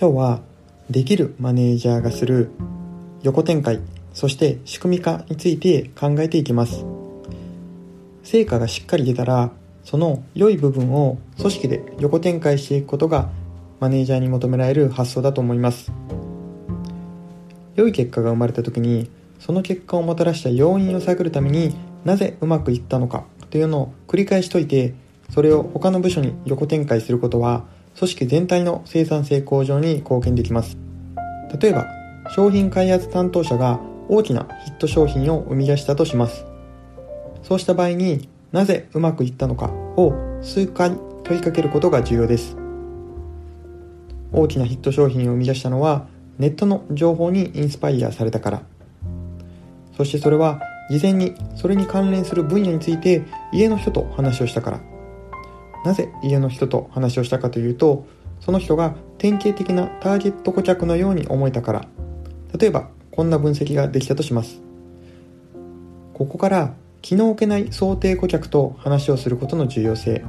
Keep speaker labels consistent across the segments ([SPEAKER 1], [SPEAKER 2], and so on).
[SPEAKER 1] 今日はできるマネージャーがする横展開そして仕組み化について考えていきます。成果がしっかり出たらその良い部分を組織で横展開していくことがマネージャーに求められる発想だと思います。良い結果が生まれた時にその結果をもたらした要因を探るためになぜうまくいったのかというのを繰り返しといてそれを他の部署に横展開することは組織全体の生産性向上に貢献できます。例えば、商品開発担当者が大きなヒット商品を生み出したとします。そうした場合になぜうまくいったのかを数回問いかけることが重要です。大きなヒット商品を生み出したのはネットの情報にインスパイアされたから。そしてそれは事前にそれに関連する分野について家の人と話をしたから。なぜ家の人と話をしたかというとその人が典型的なターゲット顧客のように思えたから。例えばこんな分析ができたとします。ここから気の置けない想定顧客と話をすることの重要性。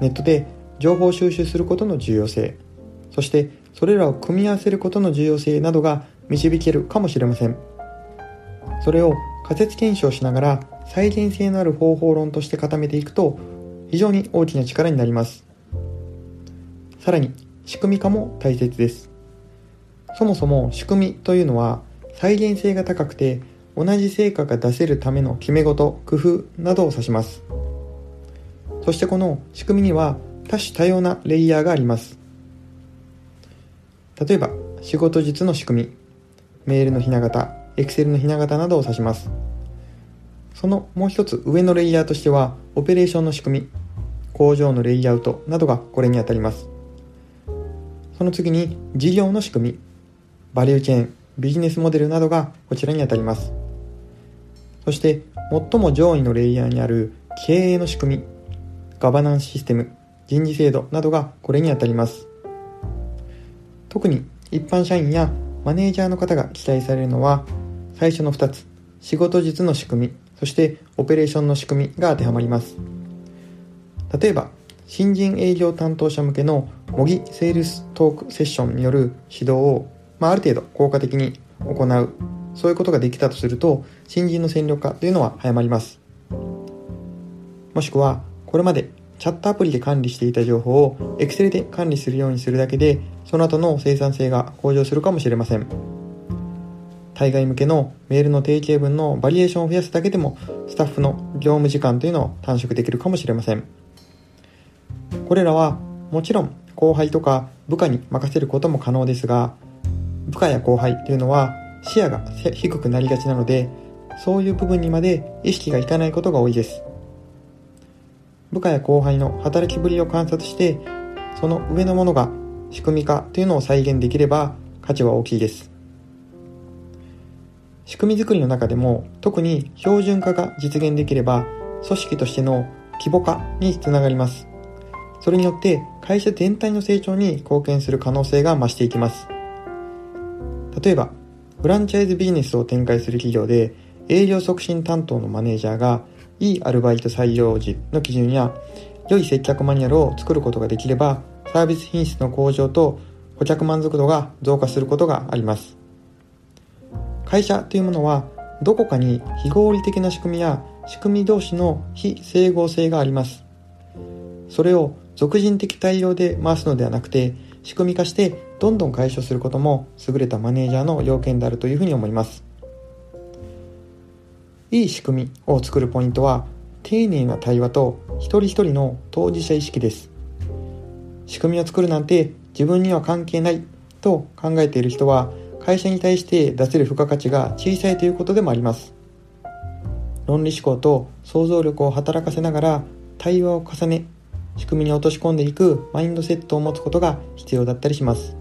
[SPEAKER 1] ネットで情報収集することの重要性。そしてそれらを組み合わせることの重要性などが導けるかもしれません。それを仮説検証しながら再現性のある方法論として固めていくと非常に大きな力になります。さらに仕組み化も大切です。そもそも仕組みというのは再現性が高くて同じ成果が出せるための決め事、工夫などを指します。そしてこの仕組みには多種多様なレイヤーがあります。例えば仕事術の仕組み、メールのひな形、エクセルのひな形などを指します。そのもう一つ上のレイヤーとしてはオペレーションの仕組み、工場のレイアウトなどがこれにあたります。その次に事業の仕組み、バリューチェーン、ビジネスモデルなどがこちらにあたります。そして最も上位のレイヤーにある経営の仕組み、ガバナンスシステム、人事制度などがこれにあたります。特に一般社員やマネージャーの方が期待されるのは最初の2つ、仕事術の仕組み、そしてオペレーションの仕組みが当てはまります。例えば新人営業担当者向けの模擬セールストークセッションによる指導を、まあ、ある程度効果的に行う。そういうことができたとすると新人の戦力化というのは早まります。もしくはこれまでチャットアプリで管理していた情報を Excel で管理するようにするだけでその後の生産性が向上するかもしれません。対外向けのメールの定型文のバリエーションを増やすだけでもスタッフの業務時間というのを短縮できるかもしれません。これらはもちろん後輩とか部下に任せることも可能ですが部下や後輩というのは視野が低くなりがちなのでそういう部分にまで意識がいかないことが多いです。部下や後輩の働きぶりを観察してその上のものが仕組み化というのを再現できれば価値は大きいです。仕組み作りの中でも特に標準化が実現できれば組織としての規模化につながります。それによって会社全体の成長に貢献する可能性が増していきます。例えば、フランチャイズビジネスを展開する企業で営業促進担当のマネージャーがいいアルバイト採用時の基準や良い接客マニュアルを作ることができればサービス品質の向上と顧客満足度が増加することがあります。会社というものはどこかに非合理的な仕組みや仕組み同士の非整合性があります。それを俗人的対応で回すのではなくて仕組み化してどんどん解消することも優れたマネージャーの要件であるというふうに思います。いい仕組みを作るポイントは丁寧な対話と一人一人の当事者意識です。仕組みを作るなんて自分には関係ないと考えている人は会社に対して出せる付加価値が小さいということでもあります。論理思考と想像力を働かせながら対話を重ね仕組みに落とし込んでいくマインドセットを持つことが必要だったりします。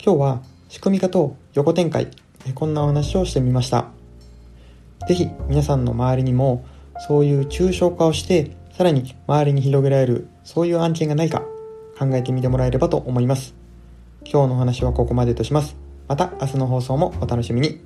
[SPEAKER 1] 今日は仕組み化と横展開、こんなお話をしてみました。ぜひ皆さんの周りにもそういう抽象化をしてさらに周りに広げられるそういう案件がないか考えてみてもらえればと思います。今日のお話はここまでとします。また明日の放送もお楽しみに。